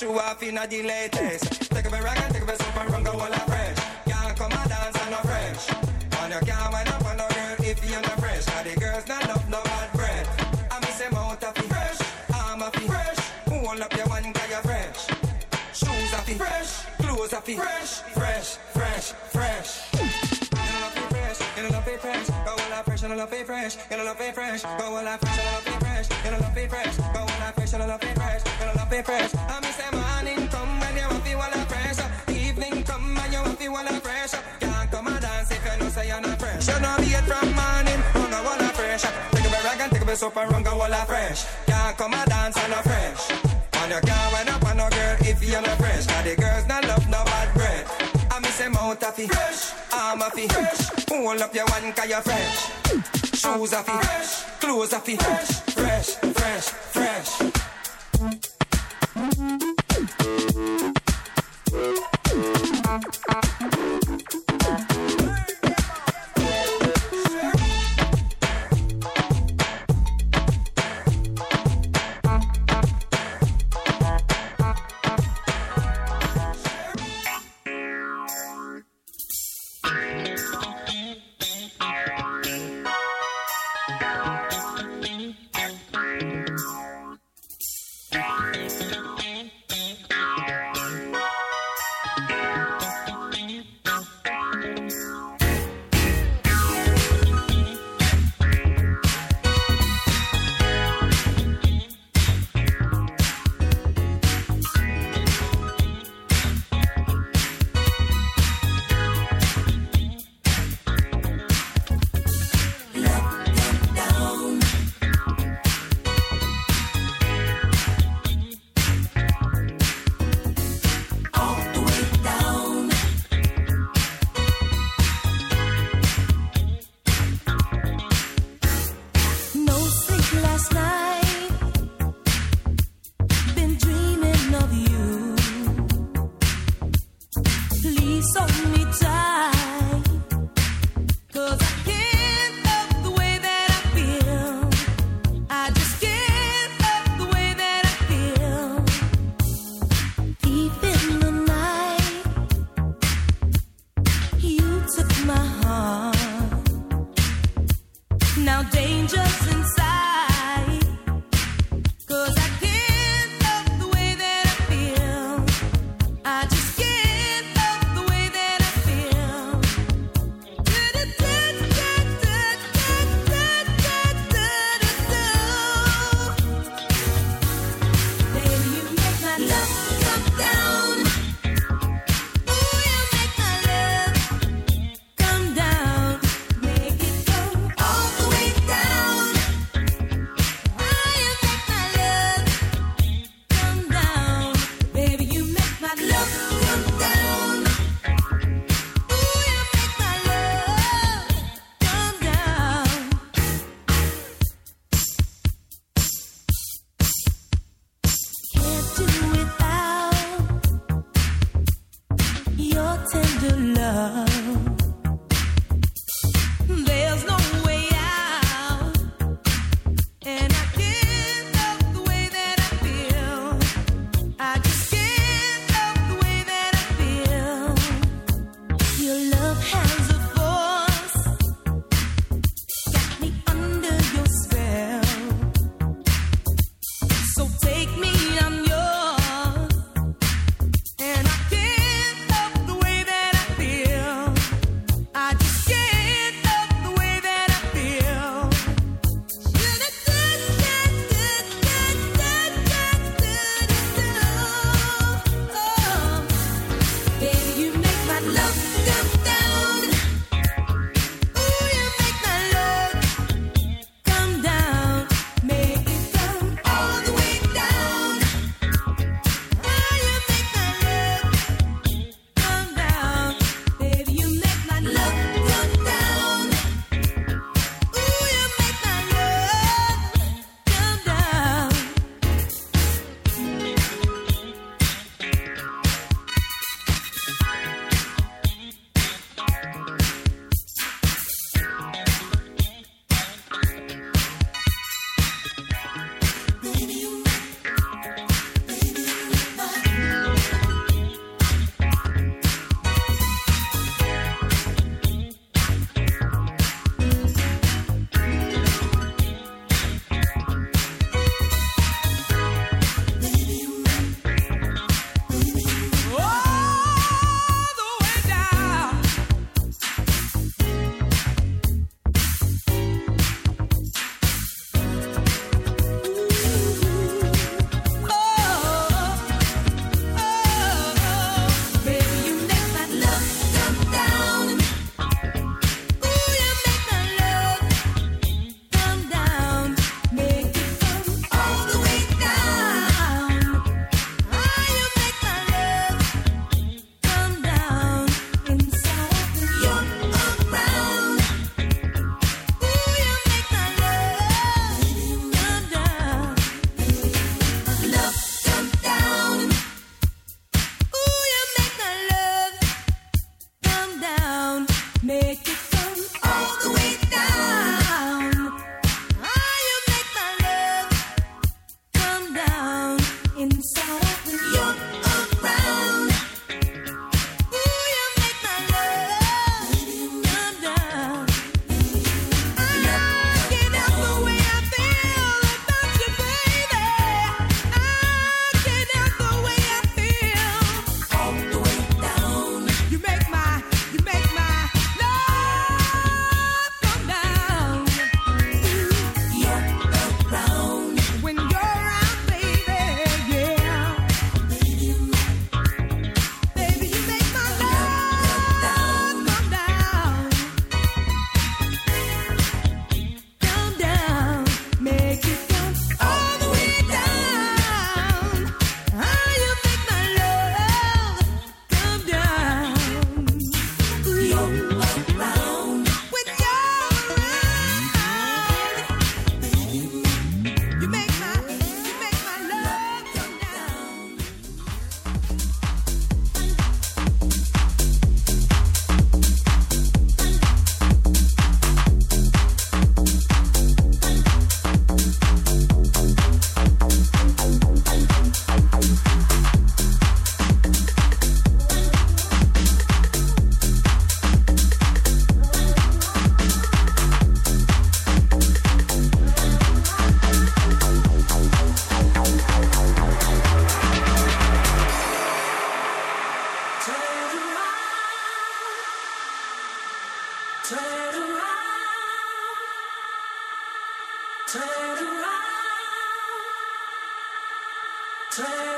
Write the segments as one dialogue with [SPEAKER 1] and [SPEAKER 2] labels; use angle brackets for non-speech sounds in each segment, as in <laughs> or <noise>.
[SPEAKER 1] come off in a the latest. Take a bit rag and take a soap and run go all a fresh. Can't come and dance and no fresh. And you can't wind up on no girl if you're not fresh. Cause the girls not love no bad bread. I miss them out of fresh. I'm a fresh. Hold up your one cause you're fresh. Shoes are fresh. Clothes are fresh. Fresh, fresh, fresh. You know love it fresh. Go all out fresh. You know love it fresh. You know love it fresh. Go all out fresh. You know love it fresh. You know love it fresh. Go all out fresh. You know love it fresh. You know fresh. I miss them morning come when you want feel all fresh. Evening come and you want feel all fresh. Can't come and dance if you know say you're not fresh. You know be it from morning. Run go all fresh. Take a rag and take a soap and run go all fresh. Can't come and dance and no fresh. And you can't wind up on no girl if you're not fresh. Cause the girls not love no bad bread. I miss them out of. Fresh. I'm a fi fresh. Hold up your one cause you're fresh. Shoes are fi fresh. Clothes are fi fresh. Fresh, fresh, fresh.
[SPEAKER 2] No Turn around. Turn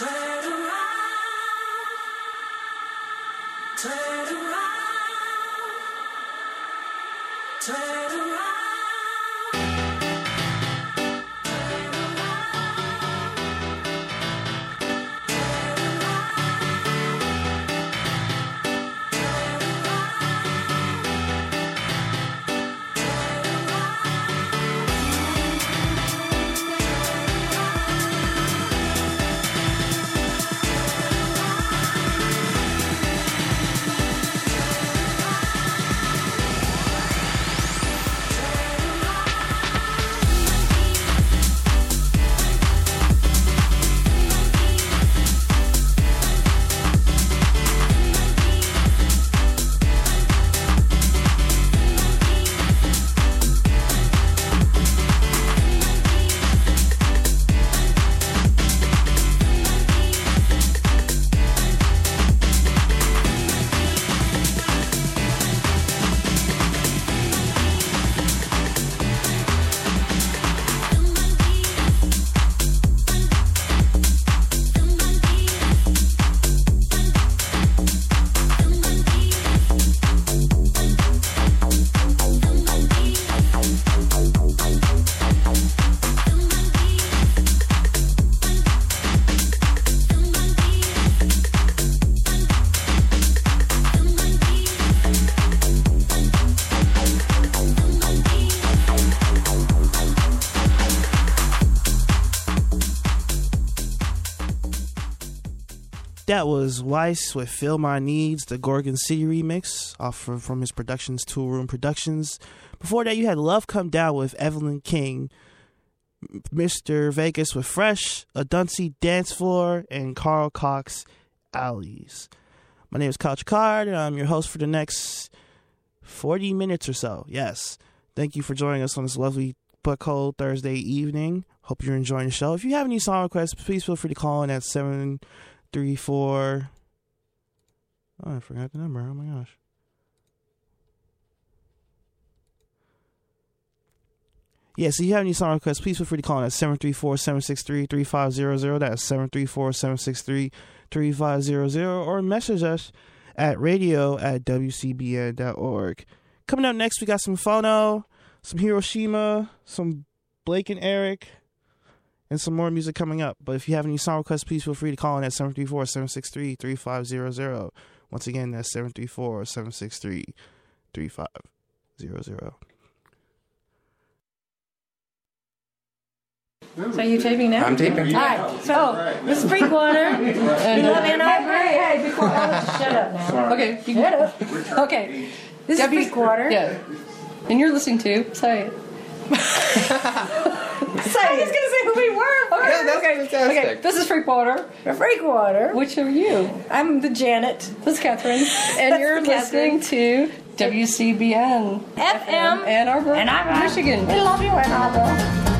[SPEAKER 2] Turn around. Turn around. Turn That
[SPEAKER 3] was Weiss with Feel My Needs, the Gorgon City remix off of, from his productions, Toolroom Productions. Before that, you had Love Come Down with Evelyn King, Mr. Vegas with Fresh, A Duncy Dance Floor, and Carl Cox Alleys. My name is Couch Card, and I'm your host for the next 40 minutes or so. Yes. Thank you for joining us on this lovely but cold Thursday evening. Hope you're enjoying the show. If you have any song requests, please feel free to call in at 7- three four. Oh, I forgot the number. Oh my gosh. Yeah, so if you have any song requests, please feel free to call in at 734-763-3500. That's 734-763-3500. Or message us at radio at wcbn.org. Coming up next, we got some Phono, some Hiroshima, some Blake and Eric, and some more music coming up. But if you have any song requests, please feel free to call in at 734 763 3500. Once again, that's 734 763 3500.
[SPEAKER 4] So you taping now?
[SPEAKER 5] I'm taping.
[SPEAKER 4] All right. So this is Freakwater. <laughs> And we love Ann Arbor. Hey, hey, be quiet. <laughs> Shut up now.
[SPEAKER 6] Okay. You,
[SPEAKER 4] Shut up.
[SPEAKER 6] okay.
[SPEAKER 4] This is
[SPEAKER 6] W-
[SPEAKER 4] Freakwater.
[SPEAKER 6] Yeah. And you're listening to say it. <laughs>
[SPEAKER 4] I was gonna say who we were.
[SPEAKER 5] Yeah, that's
[SPEAKER 6] Okay.
[SPEAKER 5] fantastic.
[SPEAKER 6] Okay. This is Freakwater.
[SPEAKER 4] Freakwater.
[SPEAKER 6] Which are you?
[SPEAKER 4] I'm the Janet.
[SPEAKER 6] This is Catherine. <laughs> And you're
[SPEAKER 4] Catherine.
[SPEAKER 6] listening to WCBN
[SPEAKER 4] FM.
[SPEAKER 6] Ann Arbor,
[SPEAKER 4] Ann Arbor.
[SPEAKER 6] Michigan.
[SPEAKER 4] We love you, Ann Arbor.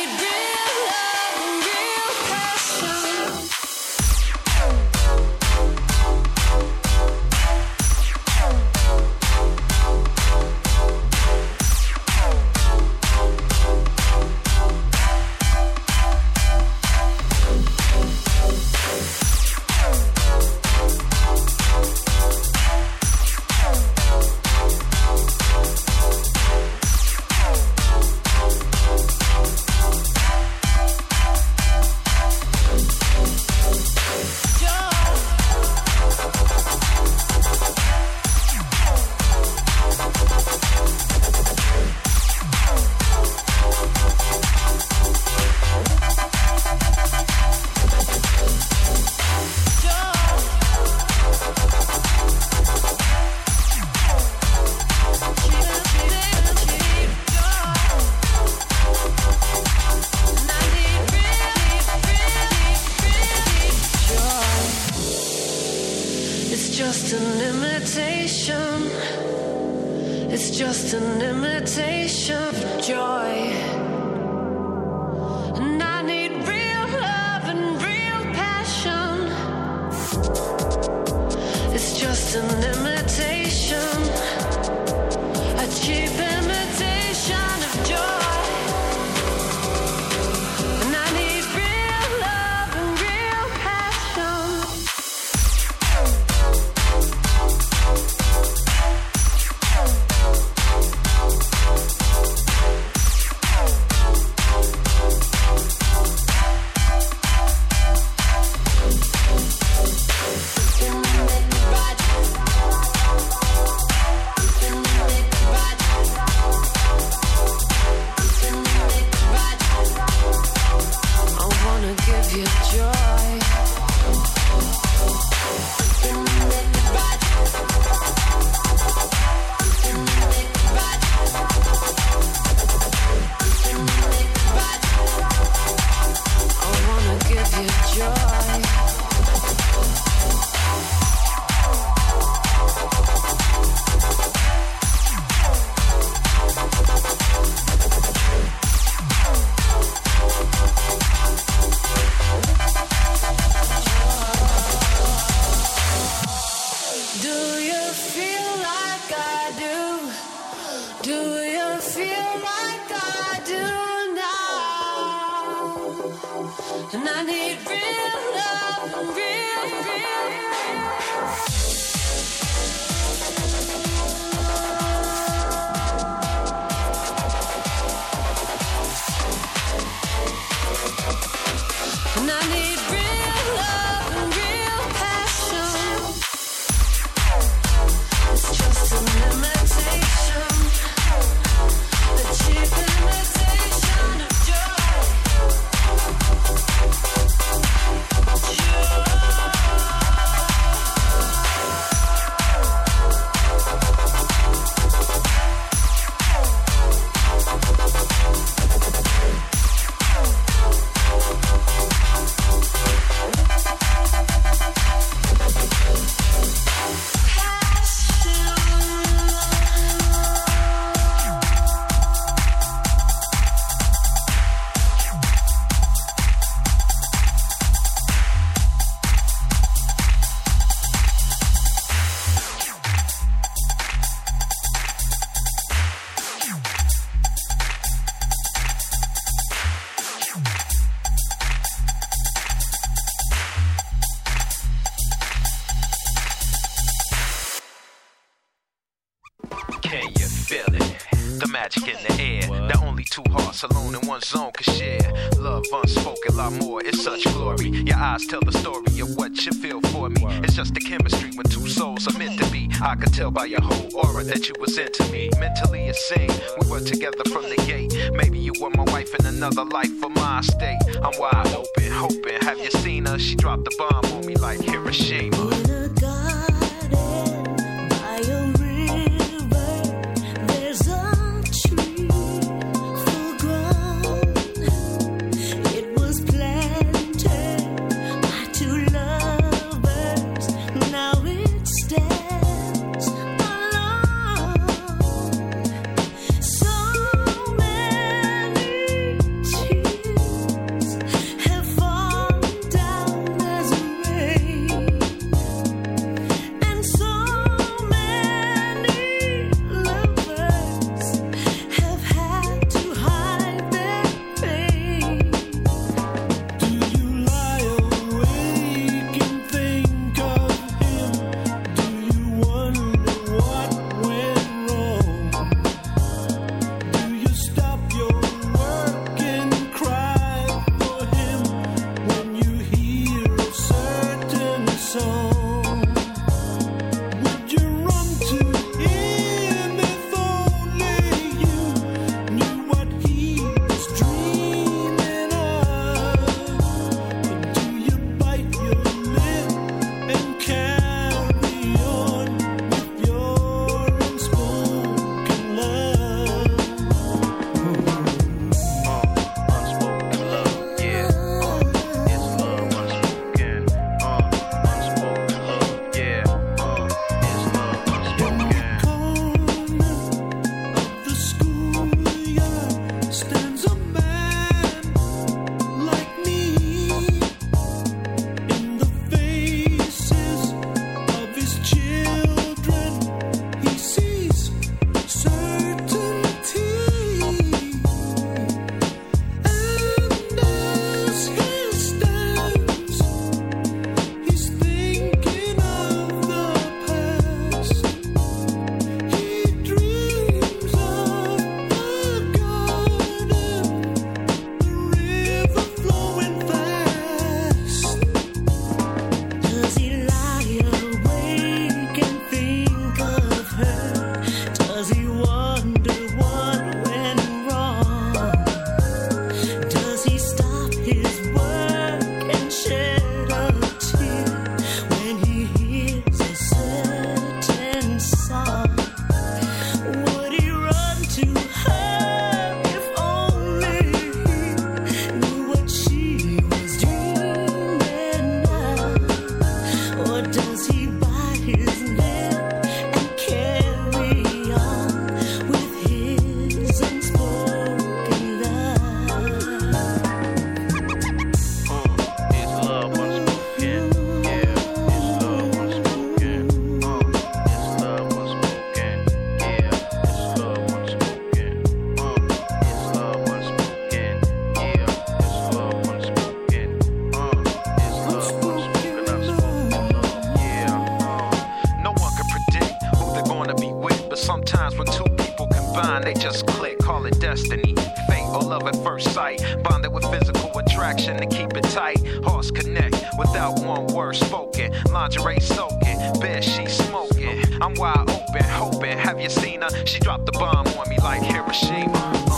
[SPEAKER 2] Love
[SPEAKER 5] unspoken, lot more. It's such glory. Your eyes tell the story of what you feel for me. It's just the chemistry when two souls are meant to be. I could tell by your whole aura that you was into me. Mentally a scene. We were together from the gate. Maybe you were my wife in another life for my state. I'm wide open, hoping. Have you seen her? She dropped the bomb on me like Hiroshima. Attraction to keep it tight. Hearts connect without one word spoken. Lingerie soaking, bed she smoking. I'm wide open, hoping. Have you seen her? She dropped the bomb on me like Hiroshima.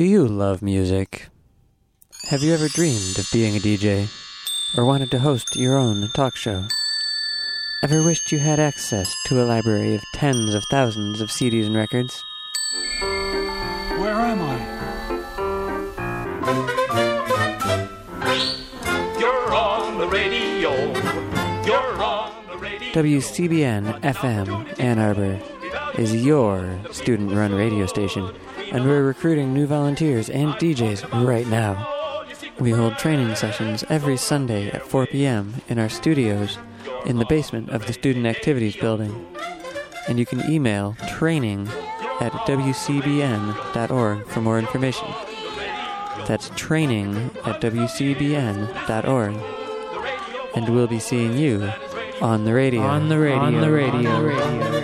[SPEAKER 7] Do you love music? Have you ever dreamed of being a DJ? Or wanted to host your own talk show? Ever wished you had access to a library of tens of thousands of CDs and records?
[SPEAKER 8] Where am I?
[SPEAKER 9] You're on the radio. You're on the radio.
[SPEAKER 7] WCBN FM Ann Arbor is your student run radio station, and we're recruiting new volunteers and DJs right now. We hold training sessions every Sunday at 4 p.m. in our studios in the basement of the Student Activities Building. And you can email training at wcbn.org for more information. That's training at wcbn.org. And we'll be seeing you on the radio. On the radio. On the radio.
[SPEAKER 2] Words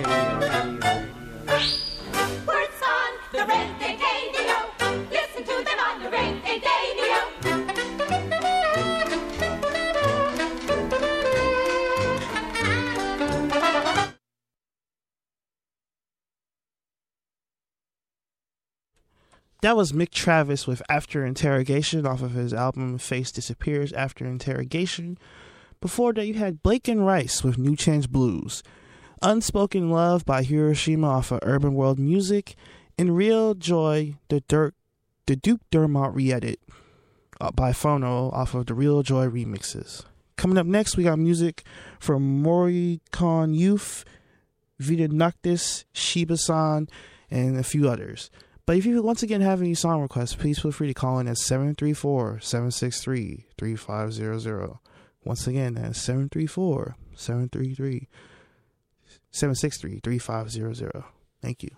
[SPEAKER 3] That was Mick Travis with After Interrogation off of his album Face Disappears After Interrogation. Before that, you had Blake and Rice with New Change Blues. Unspoken Love by Hiroshima off of Urban World Music. And Real Joy, the, Dirk, the Duke Dermott re edit uh, by Phono off of the Real Joy remixes. Coming up next, we got music from Moricon Youth, Vita Noctis, Shiba San, and a few others. But if you once again have any song requests, please feel free to call in at 734 763 3500. Once again, that's 734 733 763 3500. Thank you.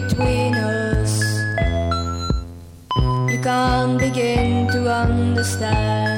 [SPEAKER 10] Between us. You can't begin to understand.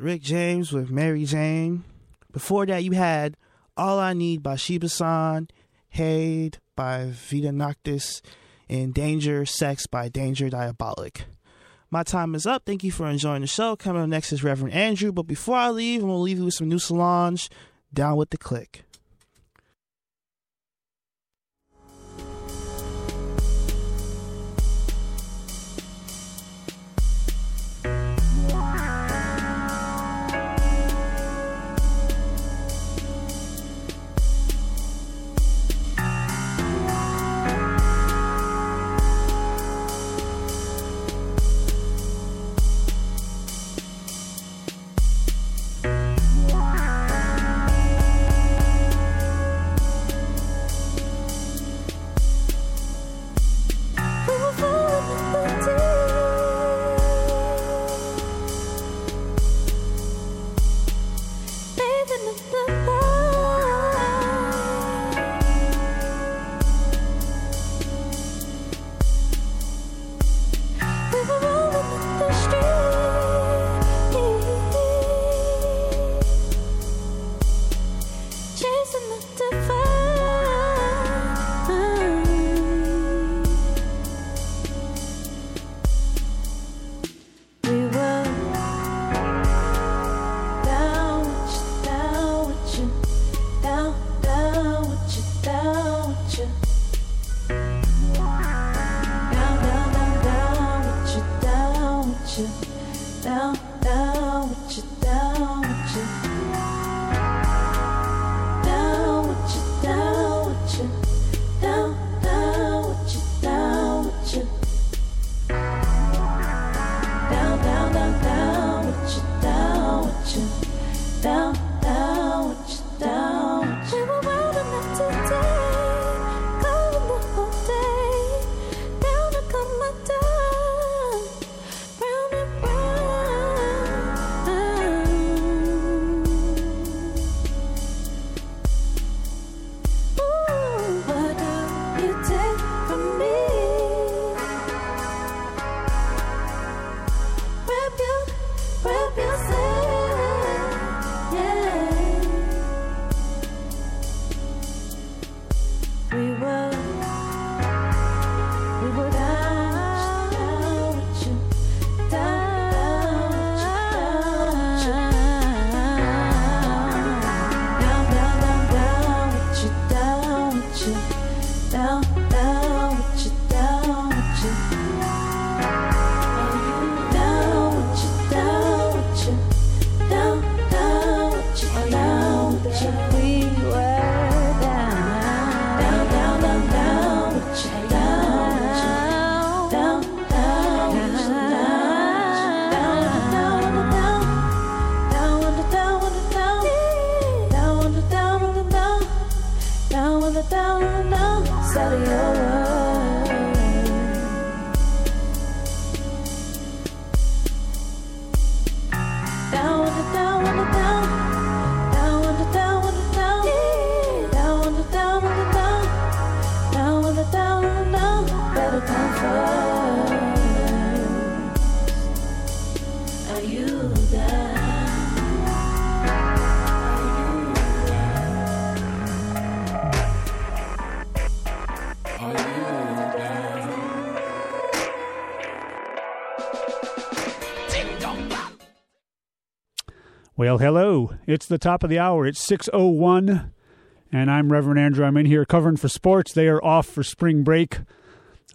[SPEAKER 3] Rick James with Mary Jane. Before that, you had All I Need by Shiba San, Haid by Vita Noctis, and Danger Sex by Danger Diabolic. My time is up. Thank you for enjoying the show. Coming up next is Reverend Andrew. But before I leave, I'm going to leave you with some new Solange. Down with the
[SPEAKER 11] Clique. It's the top of the hour. It's 6:01 and I'm Reverend Andrew. I'm in here covering for sports. They are off for spring break.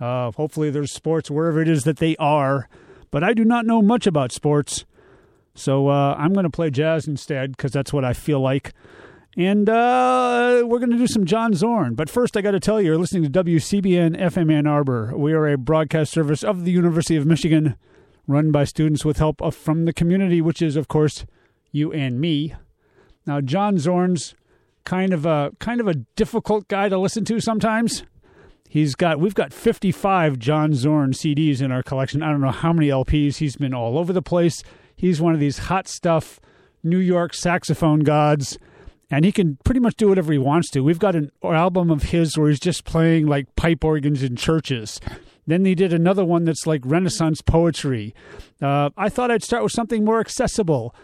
[SPEAKER 11] Uh, hopefully there's sports wherever it is that they are, but I do not know much about sports. So uh, I'm going to play jazz instead cuz that's what I feel like. And uh, we're going to do some John Zorn. But first, I got to tell you, you're listening to WCBN FM Ann Arbor. We are a broadcast service of the University of Michigan, run by students with help from the community, which is, of course, you and me. Now, John Zorn's kind of a kind of a difficult guy to listen to sometimes. He's got we've got 55 John Zorn CDs in our collection. I don't know how many LPs. He's been all over the place. He's one of these hot stuff New York saxophone gods and he can pretty much do whatever he wants to. We've got an album of his where he's just playing like pipe organs in churches.
[SPEAKER 12] Then they did another one that's like Renaissance poetry. Uh, I thought I'd start with something more accessible.